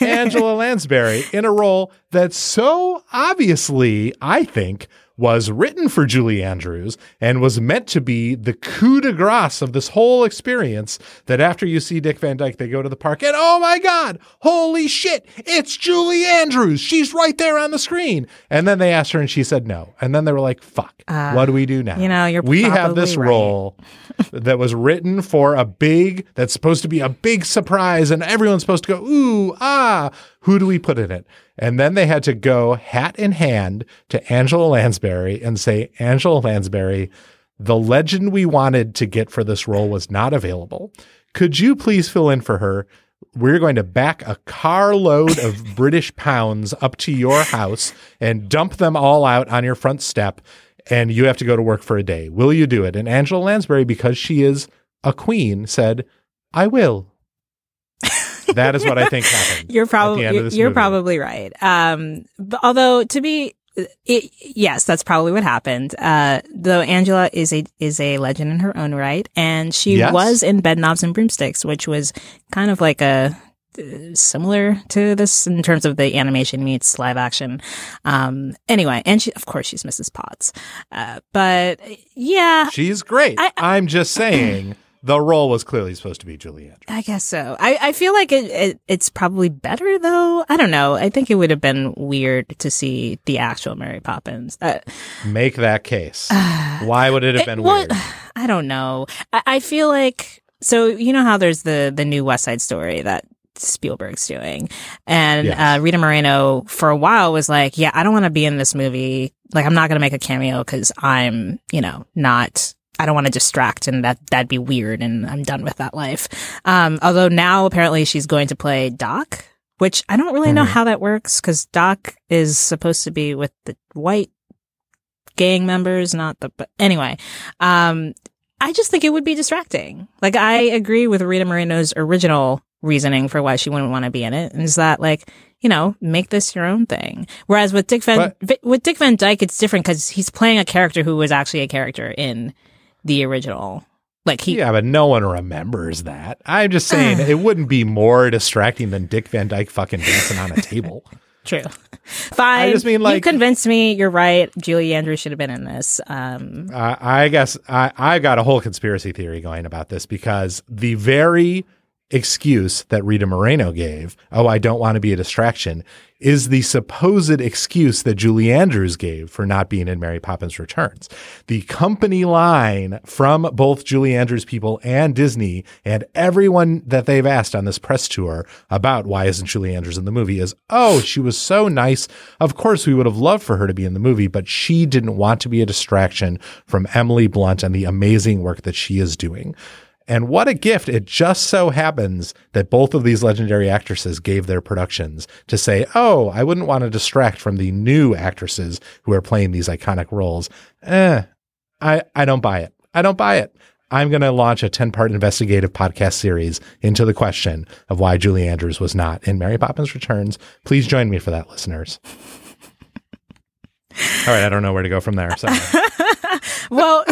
[SPEAKER 4] [LAUGHS] Angela Lansbury, in a role that so obviously, I think, was written for Julie Andrews and was meant to be the coup de grace of this whole experience. That after you see Dick Van Dyke, they go to the park and oh my God, holy shit, it's Julie Andrews. She's right there on the screen. And then they asked her and she said no. And then they were like, fuck, what do we do now?
[SPEAKER 5] you know, you're
[SPEAKER 4] we have this
[SPEAKER 5] right.
[SPEAKER 4] role [LAUGHS] that was written for a big, that's supposed to be a big surprise and everyone's supposed to go, ooh, ah, who do we put in it? And then they had to go hat in hand to Angela Lansbury and say, Angela Lansbury, the legend we wanted to get for this role was not available. Could you please fill in for her? We're going to back a carload of [LAUGHS] British pounds up to your house and dump them all out on your front step, and you have to go to work for a day. Will you do it? And Angela Lansbury, because she is a queen, said, I will. That is what I think happened.
[SPEAKER 5] You're probably you're
[SPEAKER 4] movie.
[SPEAKER 5] probably right. Um, although to be, it, yes, that's probably what happened. Uh, though Angela is a is a legend in her own right, and she
[SPEAKER 4] Yes.
[SPEAKER 5] was in Bedknobs and Broomsticks, which was kind of like a uh, similar to this in terms of the animation meets live action. Um, anyway, and she, of course, she's Mrs. Potts. Uh, but yeah,
[SPEAKER 4] She's great.
[SPEAKER 5] I,
[SPEAKER 4] am just saying [CLEARS THROAT] the role was clearly supposed to be Julie Andrews.
[SPEAKER 5] I guess so. I, I feel like it, it it's probably better though. I don't know. I think it would have been weird to see the actual Mary Poppins. Uh,
[SPEAKER 4] Make that case. [SIGHS] Why would it have been
[SPEAKER 5] well,
[SPEAKER 4] weird? [SIGHS]
[SPEAKER 5] I don't know. I, I feel like so you know how there's the the new West Side Story that Spielberg's doing, and
[SPEAKER 4] Yes.
[SPEAKER 5] uh, Rita Moreno for a while was like, "Yeah, I don't want to be in this movie. Like, I'm not going to make a cameo because I'm, you know, not." I don't want to distract and that that'd be weird and I'm done with that life. Um, although now apparently she's going to play Doc, which I don't really know
[SPEAKER 4] Mm-hmm.
[SPEAKER 5] how that works because Doc is supposed to be with the white gang members, not the, but anyway, um, I just think it would be distracting. Like I agree with Rita Moreno's original reasoning for why she wouldn't want to be in it is that like, you know, make this your own thing. Whereas with Dick Van,
[SPEAKER 4] But-
[SPEAKER 5] with Dick Van Dyke, it's different because he's playing a character who was actually a character in the original. Like he,
[SPEAKER 4] Yeah, but no one remembers that. I'm just saying [SIGHS] it wouldn't be more distracting than Dick Van Dyke fucking dancing on a table. [LAUGHS]
[SPEAKER 5] True. Fine.
[SPEAKER 4] I just mean, like you
[SPEAKER 5] convinced me. You're right. Julie Andrews should have been in this. Um,
[SPEAKER 4] I I guess I, I got a whole conspiracy theory going about this because the very excuse that Rita Moreno gave, oh, I don't want to be a distraction, is the supposed excuse that Julie Andrews gave for not being in Mary Poppins Returns. The company line from both Julie Andrews people and Disney and everyone that they've asked on this press tour about why isn't Julie Andrews in the movie is, oh, she was so nice. Of course, we would have loved for her to be in the movie, but she didn't want to be a distraction from Emily Blunt and the amazing work that she is doing. And what a gift. It just so happens that both of these legendary actresses gave their productions to say, oh, I wouldn't want to distract from the new actresses who are playing these iconic roles. Eh, I, I don't buy it. I don't buy it. I'm going to launch a 10 part investigative podcast series into the question of why Julie Andrews was not in Mary Poppins Returns. Please join me for that, listeners. [LAUGHS] All right. I don't know where to go from there. Sorry. [LAUGHS]
[SPEAKER 5] well,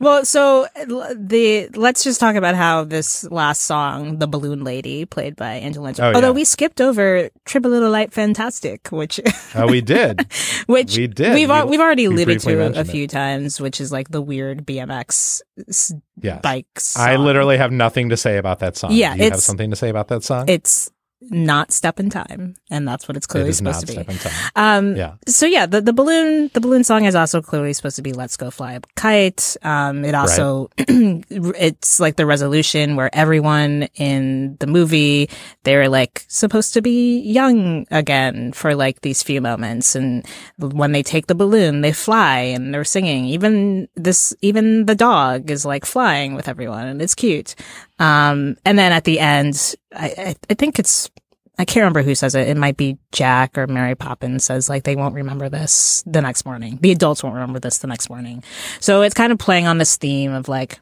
[SPEAKER 5] well, so the let's just talk about how this last song, "The Balloon Lady," played by Angela
[SPEAKER 4] Oh,
[SPEAKER 5] Although
[SPEAKER 4] yeah.
[SPEAKER 5] we skipped over "Trip a Little Light Fantastic," which [LAUGHS]
[SPEAKER 4] Oh, we did. [LAUGHS]
[SPEAKER 5] which
[SPEAKER 4] We did.
[SPEAKER 5] We've
[SPEAKER 4] We-
[SPEAKER 5] we've already
[SPEAKER 4] we
[SPEAKER 5] alluded to a,
[SPEAKER 4] it.
[SPEAKER 5] few times, which is like the weird BMX s-
[SPEAKER 4] Yes.
[SPEAKER 5] bikes.
[SPEAKER 4] I literally have nothing to say about that song.
[SPEAKER 5] Yeah,
[SPEAKER 4] Do you have something to say about that song?
[SPEAKER 5] It's not "Step in Time," and that's what it's clearly
[SPEAKER 4] is
[SPEAKER 5] supposed to be.
[SPEAKER 4] Step in Time.
[SPEAKER 5] Um,
[SPEAKER 4] Yeah.
[SPEAKER 5] So yeah, the, the balloon the balloon song is also clearly supposed to be "Let's Go Fly a Kite." Um, it also [CLEARS THROAT] it's like the resolution where everyone in the movie they're like supposed to be young again for like these few moments, and when they take the balloon, they fly and they're singing. Even this, even the dog is like flying with everyone, and it's cute. Um, and then at the end, I, I, think it's I can't remember who says it. It might be Jack or Mary Poppins says like they won't remember this the next morning. The adults won't remember this the next morning. So it's kind of playing on this theme of like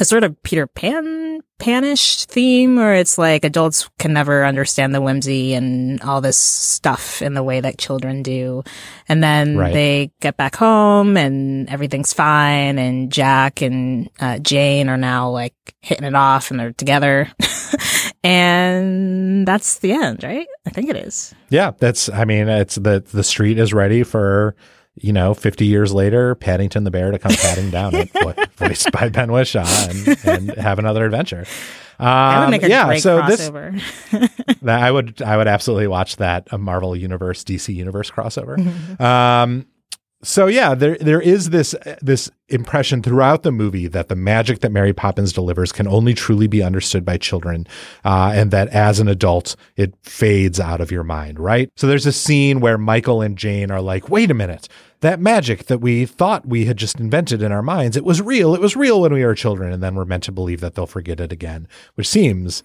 [SPEAKER 5] a sort of Peter Pan panish theme where it's like adults can never understand the whimsy and all this stuff in the way that children do. And then
[SPEAKER 4] Right.
[SPEAKER 5] they get back home and everything's fine and Jack and uh, Jane are now like hitting it off and they're together. [LAUGHS] and that's the end, right? I think it is.
[SPEAKER 4] Yeah, that's. I mean, it's the the street is ready for you know, 50 years later, Paddington the bear to come padding down it, [LAUGHS] vo- voiced by Ben Whishaw, and, and have another adventure.
[SPEAKER 5] That would
[SPEAKER 4] Um,
[SPEAKER 5] make a
[SPEAKER 4] yeah,
[SPEAKER 5] great
[SPEAKER 4] so this
[SPEAKER 5] crossover.
[SPEAKER 4] that I would I would absolutely watch that a Marvel Universe DC Universe crossover.
[SPEAKER 5] Mm-hmm.
[SPEAKER 4] um, so yeah, there there is this this impression throughout the movie that the magic that Mary Poppins delivers can only truly be understood by children, uh, and that as an adult it fades out of your mind. Right. So there's a scene where Michael and Jane are like, "Wait a minute." That magic that we thought we had just invented in our minds, it was real. It was real when we were children. And then we're meant to believe that they'll forget it again, which seems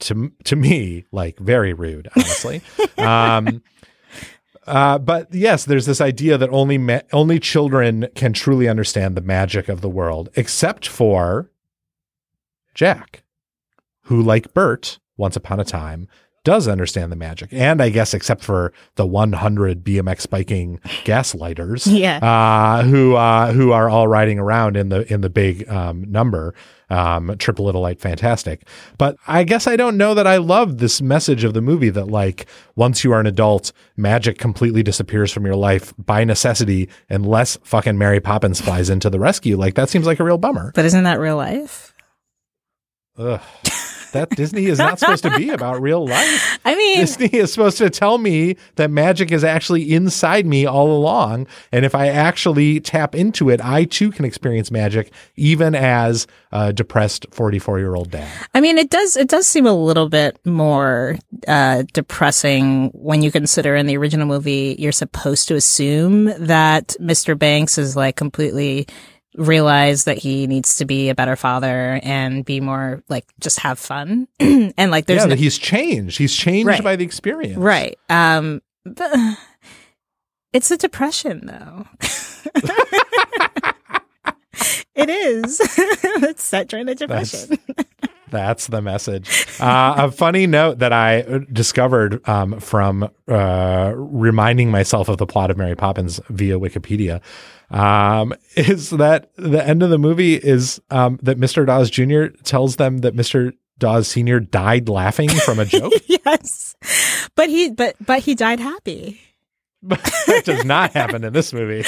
[SPEAKER 4] to to me like very rude honestly [LAUGHS] um uh, but yes, there's this idea that only ma- only children can truly understand the magic of the world, except for Jack, who, like Bert, once upon a time, does understand the magic, and I guess except for the 100 BMX biking gaslighters, [LAUGHS]
[SPEAKER 5] Yeah.
[SPEAKER 4] uh, who uh, who are all riding around in the in the big um, number, um, trip a little light fantastic. But I guess I don't know that I love this message of the movie that like once you are an adult, magic completely disappears from your life by necessity unless fucking Mary Poppins flies into the rescue. Like that seems like a real bummer.
[SPEAKER 5] But isn't that real life?
[SPEAKER 4] Ugh. That Disney is not supposed to be about real life. [LAUGHS]
[SPEAKER 5] I mean,
[SPEAKER 4] Disney is supposed to tell me that magic is actually inside me all along. And if I actually tap into it, I too can experience magic, even as a depressed 44 year old dad.
[SPEAKER 5] I mean, it does. It does seem a little bit more uh, depressing when you consider in the original movie you're supposed to assume that Mr. Banks is like completely realized that he needs to be a better father and be more like just have fun [CLEARS THROAT] and like there's
[SPEAKER 4] yeah,
[SPEAKER 5] no-
[SPEAKER 4] he's changed. He's changed
[SPEAKER 5] Right.
[SPEAKER 4] by the experience.
[SPEAKER 5] right. Um, but [SIGHS] it's a depression though. [LAUGHS] [LAUGHS] it is. [LAUGHS] it's set during the depression.
[SPEAKER 4] That's the message. Uh, a funny note that I discovered um, from uh, reminding myself of the plot of Mary Poppins via Wikipedia um, [LAUGHS] is that the end of the movie is um, that Mr. Dawes Jr. tells them that Mr. Dawes Sr. died laughing from a joke. [LAUGHS]
[SPEAKER 5] yes, but he but but he died happy. [LAUGHS]
[SPEAKER 4] that does not happen in this movie.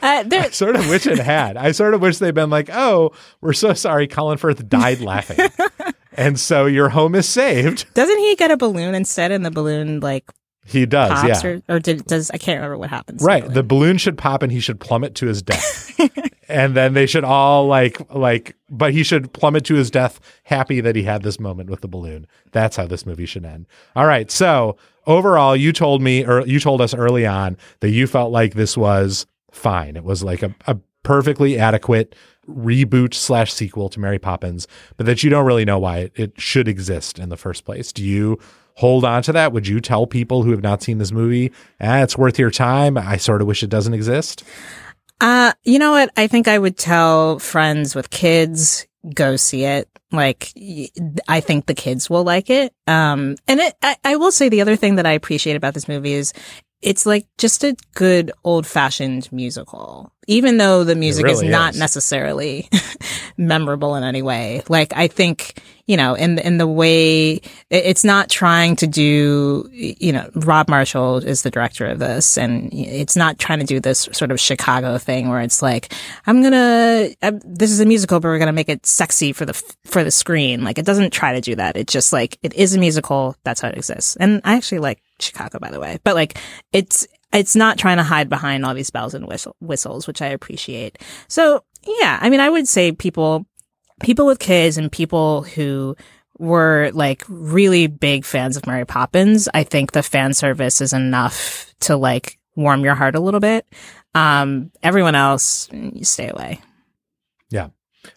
[SPEAKER 5] Uh, there,
[SPEAKER 4] I sort of wish it had. I sort of wish they'd been like, "Oh, we're so sorry, Colin Firth died laughing," [LAUGHS] and so your home is saved.
[SPEAKER 5] doesn't he get a balloon instead, and the balloon like
[SPEAKER 4] He does,
[SPEAKER 5] pops,
[SPEAKER 4] yeah.
[SPEAKER 5] or, or did, does I can't remember what happens.
[SPEAKER 4] Right.
[SPEAKER 5] balloon.
[SPEAKER 4] The balloon should pop and he should plummet to his death. [LAUGHS] and then they should all like like but he should plummet to his death happy that he had this moment with the balloon. That's how this movie should end. All right. So, overall, you told me or you told us early on that you felt like this was fine. It was like a, a perfectly adequate reboot slash sequel to Mary Poppins, but that you don't really know why it, it should exist in the first place. Do you hold on to that? Would you tell people who have not seen this movie, ah, it's worth your time? I sort of wish it doesn't exist.
[SPEAKER 5] Uh, you know what? I think I would tell friends with kids go see it. Like, I think the kids will like it. Um, and it, I, I will say the other thing that I appreciate about this movie is it's like just a good old fashioned musical, even though the music is
[SPEAKER 4] really
[SPEAKER 5] not
[SPEAKER 4] is.
[SPEAKER 5] necessarily [LAUGHS] memorable in any way. Like, I think, you know, in, in the way it's not trying to do, you know, Rob Marshall is the director of this and it's not trying to do this sort of Chicago thing where it's like, I'm gonna, uh, this is a musical, but we're gonna make it sexy for the, for the screen. Like, it doesn't try to do that. It's just like, it is a musical. That's how it exists. And I actually like Chicago, by the way, but like, it's, it's not trying to hide behind all these bells and whistle, whistles, which I appreciate. So yeah, I mean, I would say people, people with kids and people who were like really big fans of Mary Poppins, I think the fan service is enough to like warm your heart a little bit. Um, everyone else, you stay away.
[SPEAKER 4] Yeah.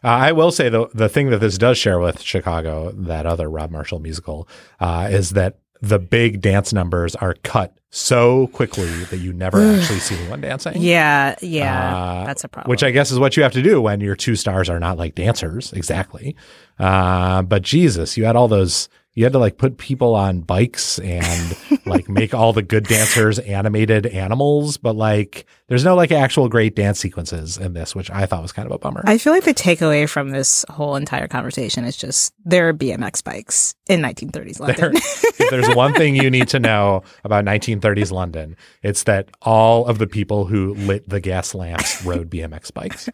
[SPEAKER 4] Uh, I will say the the thing that this does share with Chicago, that other Rob Marshall musical, uh, is that the big dance numbers are cut so quickly that you never [SIGHS] actually see anyone dancing.
[SPEAKER 5] Yeah, yeah,
[SPEAKER 4] Uh,
[SPEAKER 5] that's a problem.
[SPEAKER 4] Which I guess is what you have to do when your two stars are not like dancers exactly. Uh, but Jesus, you had all those. You had to like put people on bikes and [LAUGHS] like make all the good dancers animated animals, but like there's no like actual great dance sequences in this, which I thought was kind of a bummer.
[SPEAKER 5] I feel like the takeaway from this whole entire conversation is just there are BMX bikes in 1930s [LAUGHS]
[SPEAKER 4] There,
[SPEAKER 5] London.
[SPEAKER 4] if there's one thing you need to [LAUGHS] know about 1930s London, it's that all of the people who lit the gas lamps rode BMX bikes.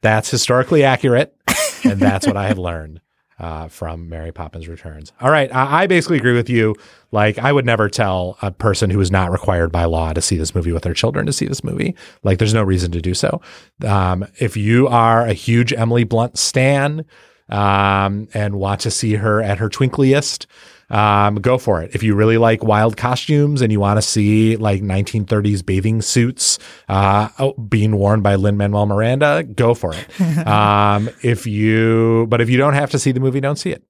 [SPEAKER 4] That's historically accurate, and that's what I have learned uh, from Mary Poppins Returns. All right, I, I basically agree with you. Like, I would never tell a person who is not required by law to see this movie with their children to see this movie. Like, there's no reason to do so. Um, if you are a huge Emily Blunt stan um, and want to see her at her twinkliest, um, go for it. If you really like wild costumes and you want to see like 1930s bathing suits uh, oh, being worn by Lin-Manuel Miranda, go for it. [LAUGHS] um, if you, but if you don't have to see the movie, don't see it.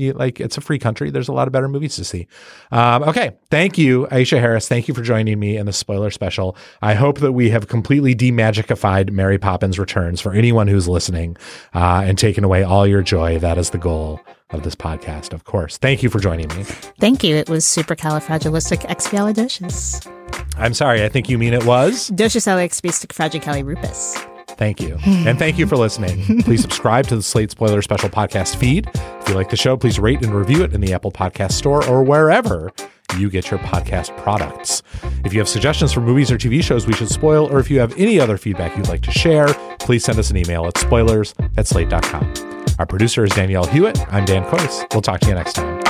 [SPEAKER 4] You, like it's a free country. There's a lot of better movies to see. Um, okay, thank you, Aisha Harris. Thank you for joining me in the spoiler special. I hope that we have completely demagicified Mary Poppins Returns for anyone who's listening uh, and taken away all your joy. That is the goal of this podcast, of course. Thank you for joining me.
[SPEAKER 5] Thank you. It was supercalifragilisticexpialidocious.
[SPEAKER 4] I'm sorry. I think you mean it was.
[SPEAKER 5] Docialicexpialidocious.
[SPEAKER 4] Thank you. And thank you for listening. [LAUGHS] Please subscribe to the Slate Spoiler Special podcast feed. If you like the show, please rate and review it in the Apple Podcast Store or wherever you get your podcast products. If you have suggestions for movies or TV shows we should spoil, or if you have any other feedback you'd like to share, please send us an email at spoilers at slate.com. Our producer is Danielle Hewitt. I'm Dan Kois. We'll talk to you next time.